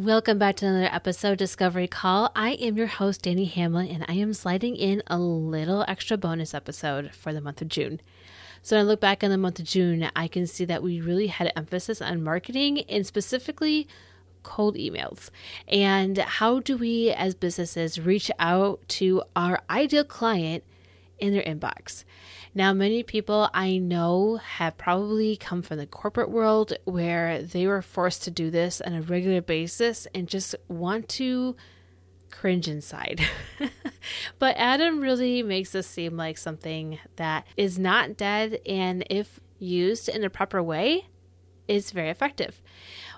Welcome back to another episode of Discovery Call. I am your host, Danny Hamlin, and I am sliding in a little extra bonus episode for the month of June. So, when I look back on the month of June, I can see that we really had an emphasis on marketing and specifically cold emails. And how do we, as businesses, reach out to our ideal client in their inbox? Now, many people I know have probably come from the corporate world where they were forced to do this on a regular basis and just want to cringe inside. but Adam really makes this seem like something that is not dead and if used in a proper way, is very effective.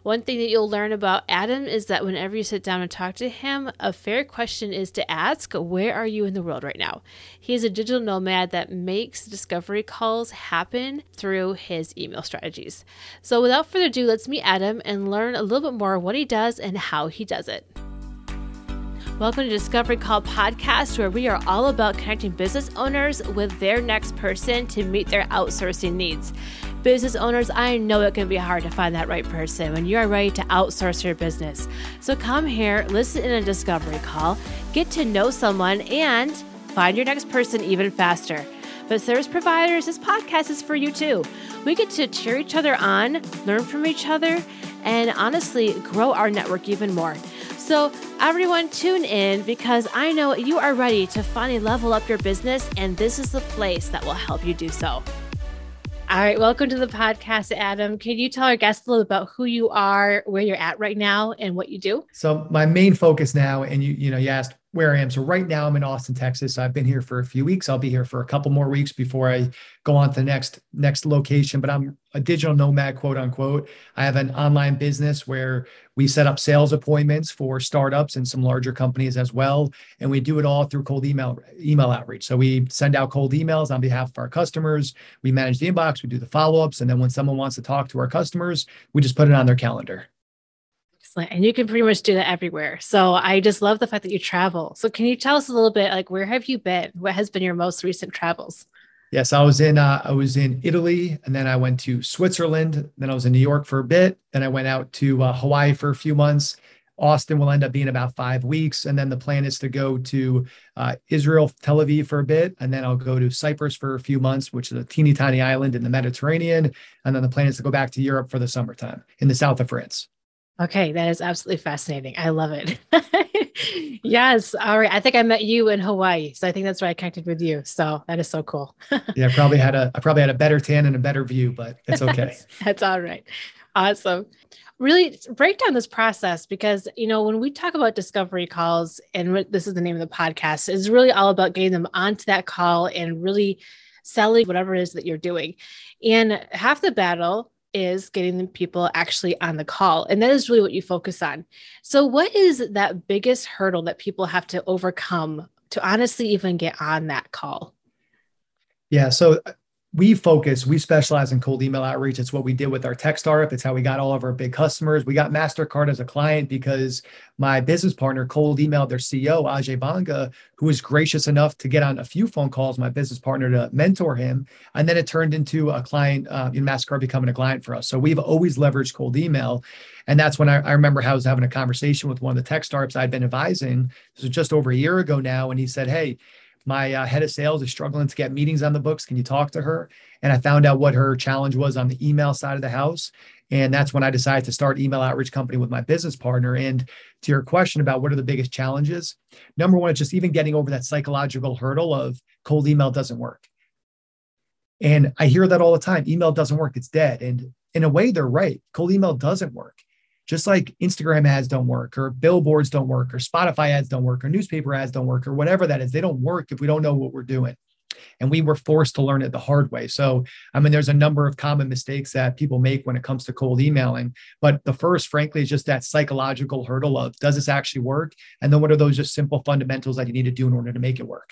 One thing that you'll learn about Adam is that whenever you sit down and talk to him, a fair question is to ask, Where are you in the world right now? He is a digital nomad that makes discovery calls happen through his email strategies. So, without further ado, let's meet Adam and learn a little bit more what he does and how he does it. Welcome to Discovery Call Podcast, where we are all about connecting business owners with their next person to meet their outsourcing needs. Business owners, I know it can be hard to find that right person when you are ready to outsource your business. So come here, listen in a discovery call, get to know someone, and find your next person even faster. But service providers, this podcast is for you too. We get to cheer each other on, learn from each other, and honestly grow our network even more. So, everyone, tune in because I know you are ready to finally level up your business, and this is the place that will help you do so. All right, welcome to the podcast, Adam. Can you tell our guests a little about who you are, where you're at right now, and what you do? So my main focus now, and you you know you asked where I am. So right now I'm in Austin, Texas. I've been here for a few weeks. I'll be here for a couple more weeks before I go on to the next next location. But I'm a digital nomad, quote unquote. I have an online business where we set up sales appointments for startups and some larger companies as well, and we do it all through cold email email outreach. So we send out cold emails on behalf of our customers. We manage the inbox. We do the follow ups, and then when someone wants to talk to our customers, we just put it on their calendar. Excellent. And you can pretty much do that everywhere. So I just love the fact that you travel. So can you tell us a little bit like where have you been? What has been your most recent travels? Yes, I was in uh, I was in Italy, and then I went to Switzerland. Then I was in New York for a bit. Then I went out to uh, Hawaii for a few months. Austin will end up being about five weeks, and then the plan is to go to uh, Israel, Tel Aviv for a bit, and then I'll go to Cyprus for a few months, which is a teeny tiny island in the Mediterranean, and then the plan is to go back to Europe for the summertime in the south of France. Okay, that is absolutely fascinating. I love it. yes. All right. I think I met you in Hawaii. So I think that's where I connected with you. So that is so cool. yeah, I probably had a I probably had a better tan and a better view, but it's okay. that's, that's all right. Awesome. Really break down this process because you know when we talk about discovery calls, and this is the name of the podcast, is really all about getting them onto that call and really selling whatever it is that you're doing. And half the battle is getting the people actually on the call. And that is really what you focus on. So, what is that biggest hurdle that people have to overcome to honestly even get on that call? Yeah. So, uh, we focus, we specialize in cold email outreach. It's what we did with our tech startup. It's how we got all of our big customers. We got MasterCard as a client because my business partner cold emailed their CEO, Ajay Banga, who was gracious enough to get on a few phone calls, my business partner to mentor him. And then it turned into a client, uh, in MasterCard becoming a client for us. So we've always leveraged cold email. And that's when I, I remember I was having a conversation with one of the tech startups I'd been advising. This was just over a year ago now. And he said, Hey, my uh, head of sales is struggling to get meetings on the books. Can you talk to her? And I found out what her challenge was on the email side of the house. And that's when I decided to start email outreach company with my business partner. And to your question about what are the biggest challenges, number one, it's just even getting over that psychological hurdle of cold email doesn't work. And I hear that all the time. Email doesn't work. It's dead. And in a way, they're right. Cold email doesn't work just like Instagram ads don't work, or billboards don't work, or Spotify ads don't work, or newspaper ads don't work, or whatever that is, they don't work if we don't know what we're doing. And we were forced to learn it the hard way. So, I mean, there's a number of common mistakes that people make when it comes to cold emailing. But the first, frankly, is just that psychological hurdle of does this actually work? And then what are those just simple fundamentals that you need to do in order to make it work?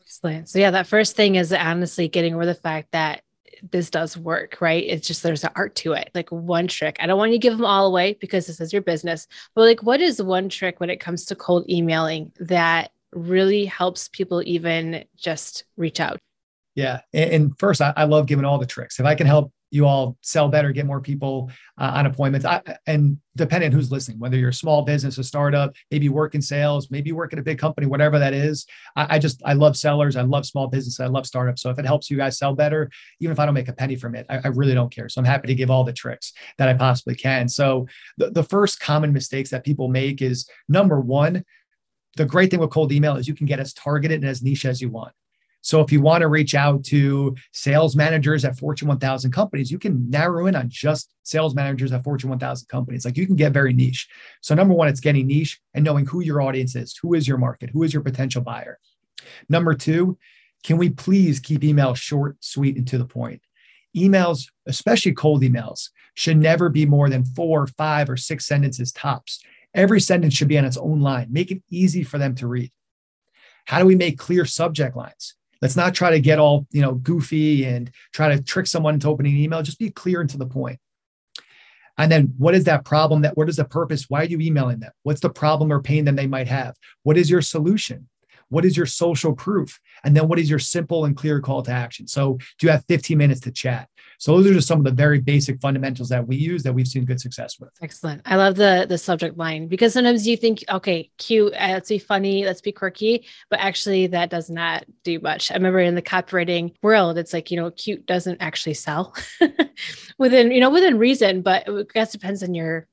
Excellent. So, yeah, that first thing is honestly getting over the fact that this does work, right? It's just there's an art to it. Like one trick. I don't want you to give them all away because this is your business. But like what is one trick when it comes to cold emailing that really helps people even just reach out? Yeah. And, first, I, love giving all the tricks. If I can help you all sell better, get more people uh, on appointments. I, and depending who's listening, whether you're a small business, a startup, maybe work in sales, maybe work at a big company, whatever that is. I, I just, I love sellers. I love small business. I love startups. So if it helps you guys sell better, even if I don't make a penny from it, I, I really don't care. So I'm happy to give all the tricks that I possibly can. So the, the first common mistakes that people make is number one, the great thing with cold email is you can get as targeted and as niche as you want. So if you want to reach out to sales managers at Fortune 1000 companies, you can narrow in on just sales managers at Fortune 1000 companies. Like you can get very niche. So number one, it's getting niche and knowing who your audience is, who is your market, who is your potential buyer. Number two, can we please keep emails short, sweet, and to the point? Emails, especially cold emails, should never be more than four, five, or six sentences tops. Every sentence should be on its own line. Make it easy for them to read. How do we make clear subject lines? Let's not try to get all, you know, goofy and try to trick someone into opening an email. Just be clear and to the point. And then what is that problem that what is the purpose? Why are you emailing them? What's the problem or pain that they might have? What is your solution? What is your social proof? And then what is your simple and clear call to action? So do you have 15 minutes to chat? So those are just some of the very basic fundamentals that we use that we've seen good success with. Excellent. I love the the subject line because sometimes you think, okay, cute, uh, let's be funny, let's be quirky, but actually that does not do much. I remember in the copywriting world, it's like you know, cute doesn't actually sell within you know within reason, but it guess depends on your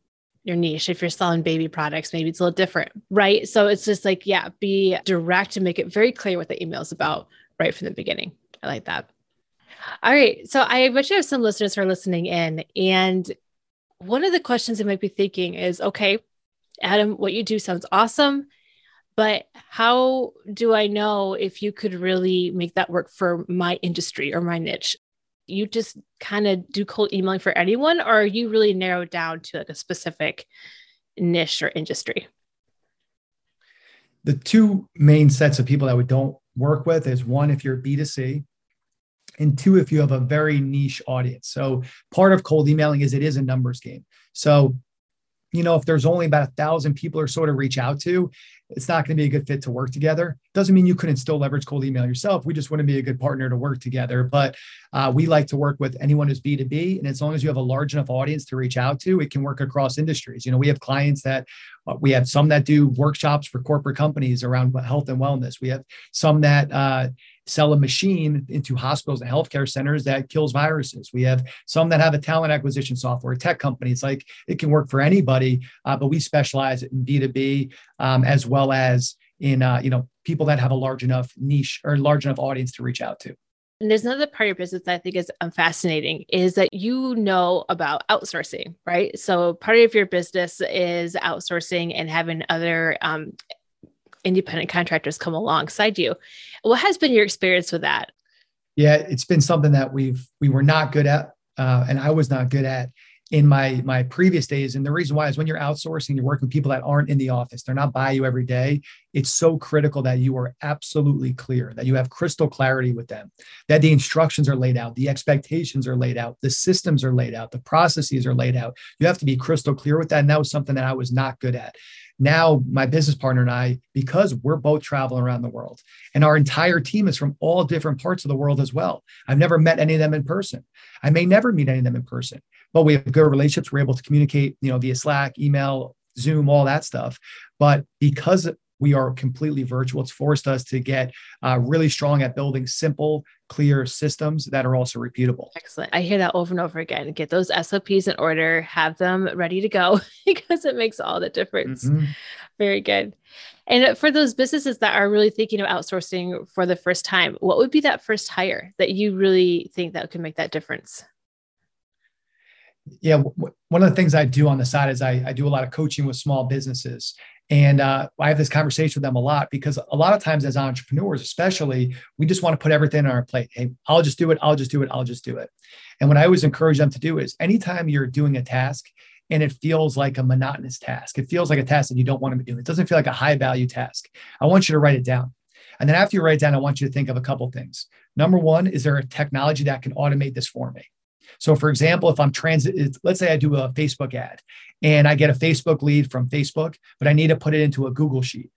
your niche. If you're selling baby products, maybe it's a little different, right? So it's just like, yeah, be direct and make it very clear what the email is about right from the beginning. I like that. All right. So I bet you have some listeners who are listening in. And one of the questions they might be thinking is okay, Adam, what you do sounds awesome. But how do I know if you could really make that work for my industry or my niche? You just kind of do cold emailing for anyone, or are you really narrowed down to like a specific niche or industry? The two main sets of people that we don't work with is one, if you're B2C, and two if you have a very niche audience so part of cold emailing is it is a numbers game so you know if there's only about a thousand people or so to reach out to it's not going to be a good fit to work together. Doesn't mean you couldn't still leverage cold email yourself. We just wouldn't be a good partner to work together. But uh, we like to work with anyone who's b2b and as long as you have a large enough audience to reach out to it can work across industries. You know we have clients that uh, we have some that do workshops for corporate companies around health and wellness. We have some that uh, sell a machine into hospitals and healthcare centers that kills viruses. We have some that have a talent acquisition software, tech companies. Like it can work for anybody, uh, but we specialize in B2B um, as well as in uh, you know people that have a large enough niche or large enough audience to reach out to. And there's another part of your business that I think is um, fascinating is that you know about outsourcing, right? So part of your business is outsourcing and having other um, independent contractors come alongside you. What has been your experience with that? Yeah, it's been something that we've we were not good at, uh, and I was not good at in my my previous days and the reason why is when you're outsourcing you're working with people that aren't in the office they're not by you every day it's so critical that you are absolutely clear that you have crystal clarity with them that the instructions are laid out the expectations are laid out the systems are laid out the processes are laid out you have to be crystal clear with that and that was something that i was not good at now my business partner and I, because we're both traveling around the world and our entire team is from all different parts of the world as well. I've never met any of them in person. I may never meet any of them in person but we have good relationships. We're able to communicate, you know, via Slack, email, Zoom, all that stuff. But because we are completely virtual, it's forced us to get uh, really strong at building simple, clear systems that are also repeatable. Excellent. I hear that over and over again. Get those SOPs in order, have them ready to go because it makes all the difference. Mm-hmm. Very good. And for those businesses that are really thinking of outsourcing for the first time, what would be that first hire that you really think that could make that difference? yeah, w- one of the things I do on the side is I, I do a lot of coaching with small businesses. And uh, I have this conversation with them a lot because a lot of times, as entrepreneurs, especially, we just want to put everything on our plate. Hey, I'll just do it. I'll just do it. I'll just do it. And what I always encourage them to do is anytime you're doing a task and it feels like a monotonous task, it feels like a task that you don't want to doing, it doesn't feel like a high value task. I want you to write it down. And then after you write it down, I want you to think of a couple things. Number one, is there a technology that can automate this for me? So, for example, if I'm transit, let's say I do a Facebook ad and I get a Facebook lead from Facebook, but I need to put it into a Google Sheet.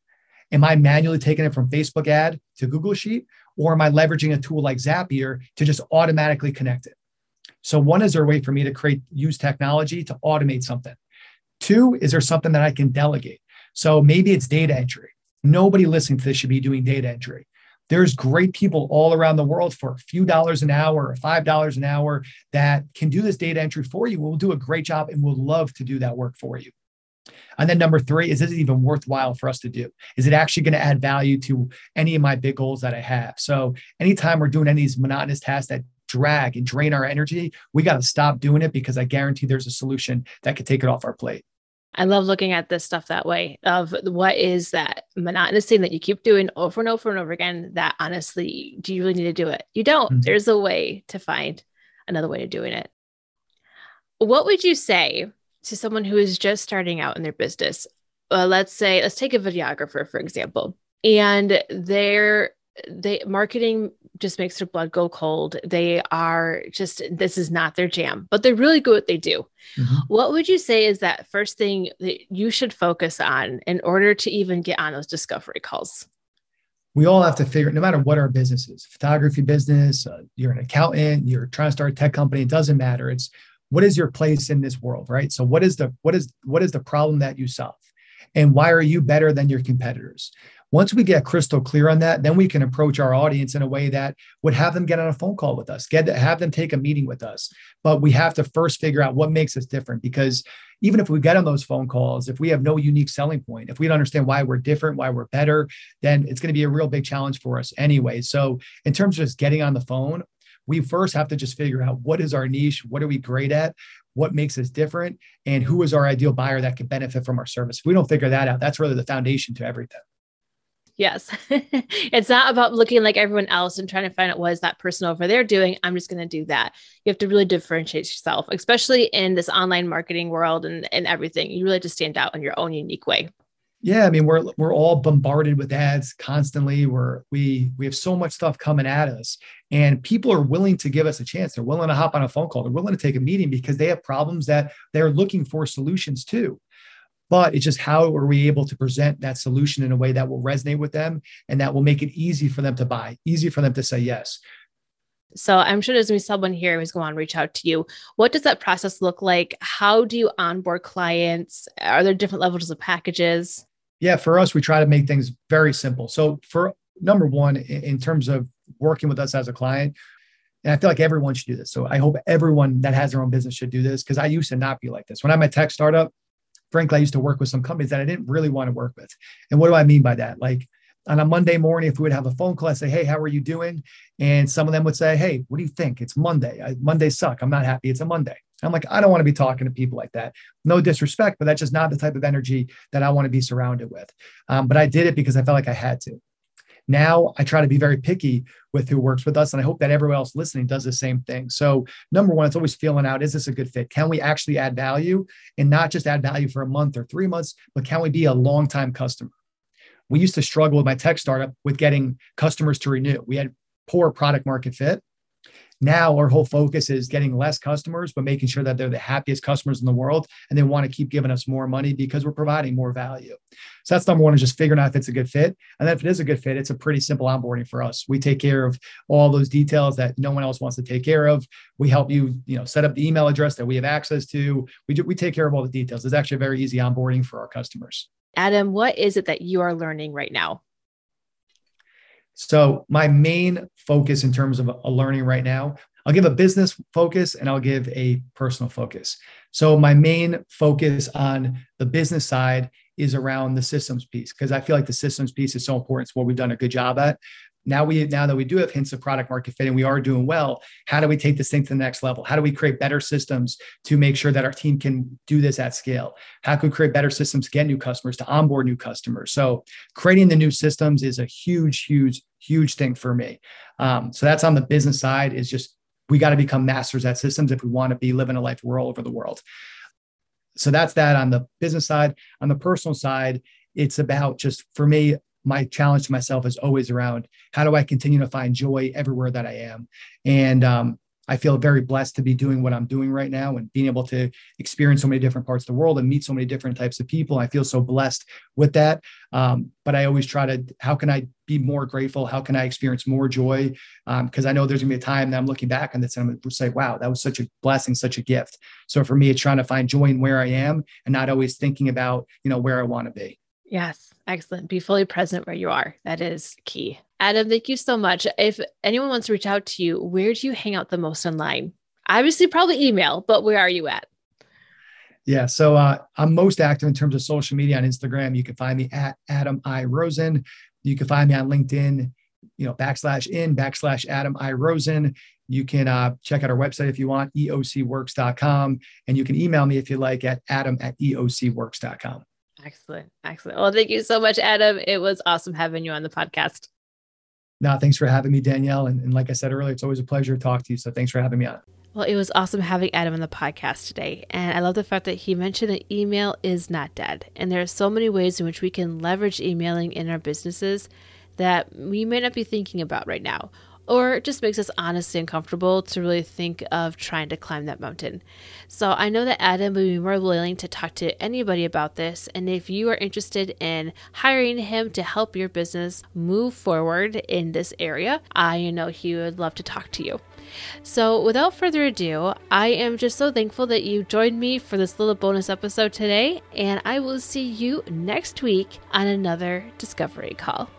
Am I manually taking it from Facebook ad to Google Sheet, or am I leveraging a tool like Zapier to just automatically connect it? So one is there a way for me to create use technology to automate something? Two, is there something that I can delegate? So maybe it's data entry. Nobody listening to this should be doing data entry. There's great people all around the world for a few dollars an hour or five dollars an hour that can do this data entry for you. We'll do a great job and we'll love to do that work for you. And then number three, is this even worthwhile for us to do? Is it actually going to add value to any of my big goals that I have? So anytime we're doing any of these monotonous tasks that drag and drain our energy, we got to stop doing it because I guarantee there's a solution that could take it off our plate. I love looking at this stuff that way of what is that monotonous thing that you keep doing over and over and over again that honestly, do you really need to do it? You don't. Mm-hmm. There's a way to find another way of doing it. What would you say to someone who is just starting out in their business? Uh, let's say, let's take a videographer, for example, and they're they marketing just makes their blood go cold. They are just this is not their jam, but they're really good at what they do. Mm-hmm. What would you say is that first thing that you should focus on in order to even get on those discovery calls? We all have to figure, no matter what our business is, photography business, uh, you're an accountant, you're trying to start a tech company, it doesn't matter. It's what is your place in this world, right? So what is the what is what is the problem that you solve? And why are you better than your competitors? Once we get crystal clear on that, then we can approach our audience in a way that would have them get on a phone call with us, get have them take a meeting with us. But we have to first figure out what makes us different because even if we get on those phone calls, if we have no unique selling point, if we don't understand why we're different, why we're better, then it's going to be a real big challenge for us anyway. So, in terms of just getting on the phone, we first have to just figure out what is our niche, what are we great at, what makes us different, and who is our ideal buyer that can benefit from our service. If we don't figure that out, that's really the foundation to everything. Yes. it's not about looking like everyone else and trying to find out what is that person over there doing. I'm just going to do that. You have to really differentiate yourself, especially in this online marketing world and, and everything. You really to stand out in your own unique way. Yeah, I mean we're we're all bombarded with ads constantly. We're we we have so much stuff coming at us, and people are willing to give us a chance. They're willing to hop on a phone call. They're willing to take a meeting because they have problems that they're looking for solutions to but it's just how are we able to present that solution in a way that will resonate with them and that will make it easy for them to buy, easy for them to say yes. So I'm sure there's gonna be someone here who's going to reach out to you. What does that process look like? How do you onboard clients? Are there different levels of packages? Yeah, for us, we try to make things very simple. So for number one, in terms of working with us as a client, and I feel like everyone should do this. So I hope everyone that has their own business should do this because I used to not be like this. When I'm a tech startup, frankly, I used to work with some companies that I didn't really want to work with. And what do I mean by that? Like on a Monday morning, if we would have a phone call, I say, Hey, how are you doing? And some of them would say, Hey, what do you think? It's Monday. I, suck. I'm not happy. It's a Monday. I'm like, I don't want to be talking to people like that. No disrespect, but that's just not the type of energy that I want to be surrounded with. Um, but I did it because I felt like I had to. Now I try to be very picky with who works with us. And I hope that everyone else listening does the same thing. So, number one, it's always feeling out is this a good fit? Can we actually add value and not just add value for a month or three months, but can we be a long time customer? We used to struggle with my tech startup with getting customers to renew. We had poor product market fit. Now our whole focus is getting less customers, but making sure that they're the happiest customers in the world and they want to keep giving us more money because we're providing more value. So that's number one is just figuring out if it's a good fit. And then if it is a good fit, it's a pretty simple onboarding for us. We take care of all those details that no one else wants to take care of. We help you, you know, set up the email address that we have access to. We do, we take care of all the details. It's actually a very easy onboarding for our customers. Adam, what is it that you are learning right now? So my main focus in terms of a learning right now, I'll give a business focus and I'll give a personal focus. So my main focus on the business side is around the systems piece because I feel like the systems piece is so important. It's what we've done a good job at now we now that we do have hints of product market fit and we are doing well how do we take this thing to the next level how do we create better systems to make sure that our team can do this at scale how can we create better systems to get new customers to onboard new customers so creating the new systems is a huge huge huge thing for me. Um, so that's on the business side is just we got to become masters at systems if we want to be living a life we're all over the world. So that's that on the business side. On the personal side it's about just for me my challenge to myself is always around how do I continue to find joy everywhere that I am? And um, I feel very blessed to be doing what I'm doing right now and being able to experience so many different parts of the world and meet so many different types of people. I feel so blessed with that. Um, but I always try to, how can I be more grateful? How can I experience more joy? Because um, I know there's gonna be a time that I'm looking back on this and I'm gonna say, wow, that was such a blessing, such a gift. So for me, it's trying to find joy in where I am and not always thinking about, you know, where I want to be. Yes, excellent. Be fully present where you are. That is key. Adam, thank you so much. If anyone wants to reach out to you, where do you hang out the most online? Obviously, probably email, but where are you at? Yeah, so uh, I'm most active in terms of social media on Instagram. You can find me at Adam I Rosen. You can find me on LinkedIn, you know, backslash in backslash Adam I Rosen. You can uh, check out our website if you want, eocworks.com. And you can email me if you like at adam at eocworks.com. Excellent. Excellent. Well, thank you so much, Adam. It was awesome having you on the podcast. No, thanks for having me, Danielle. And, and like I said earlier, it's always a pleasure to talk to you. So thanks for having me on. Well, it was awesome having Adam on the podcast today. And I love the fact that he mentioned that email is not dead. And there are so many ways in which we can leverage emailing in our businesses that we may not be thinking about right now or it just makes us honestly uncomfortable to really think of trying to climb that mountain. So I know that Adam would be more willing to talk to anybody about this. And if you are interested in hiring him to help your business move forward in this area, I know he would love to talk to you. So, without further ado, I am just so thankful that you joined me for this little bonus episode today, and I will see you next week on another Discovery Call.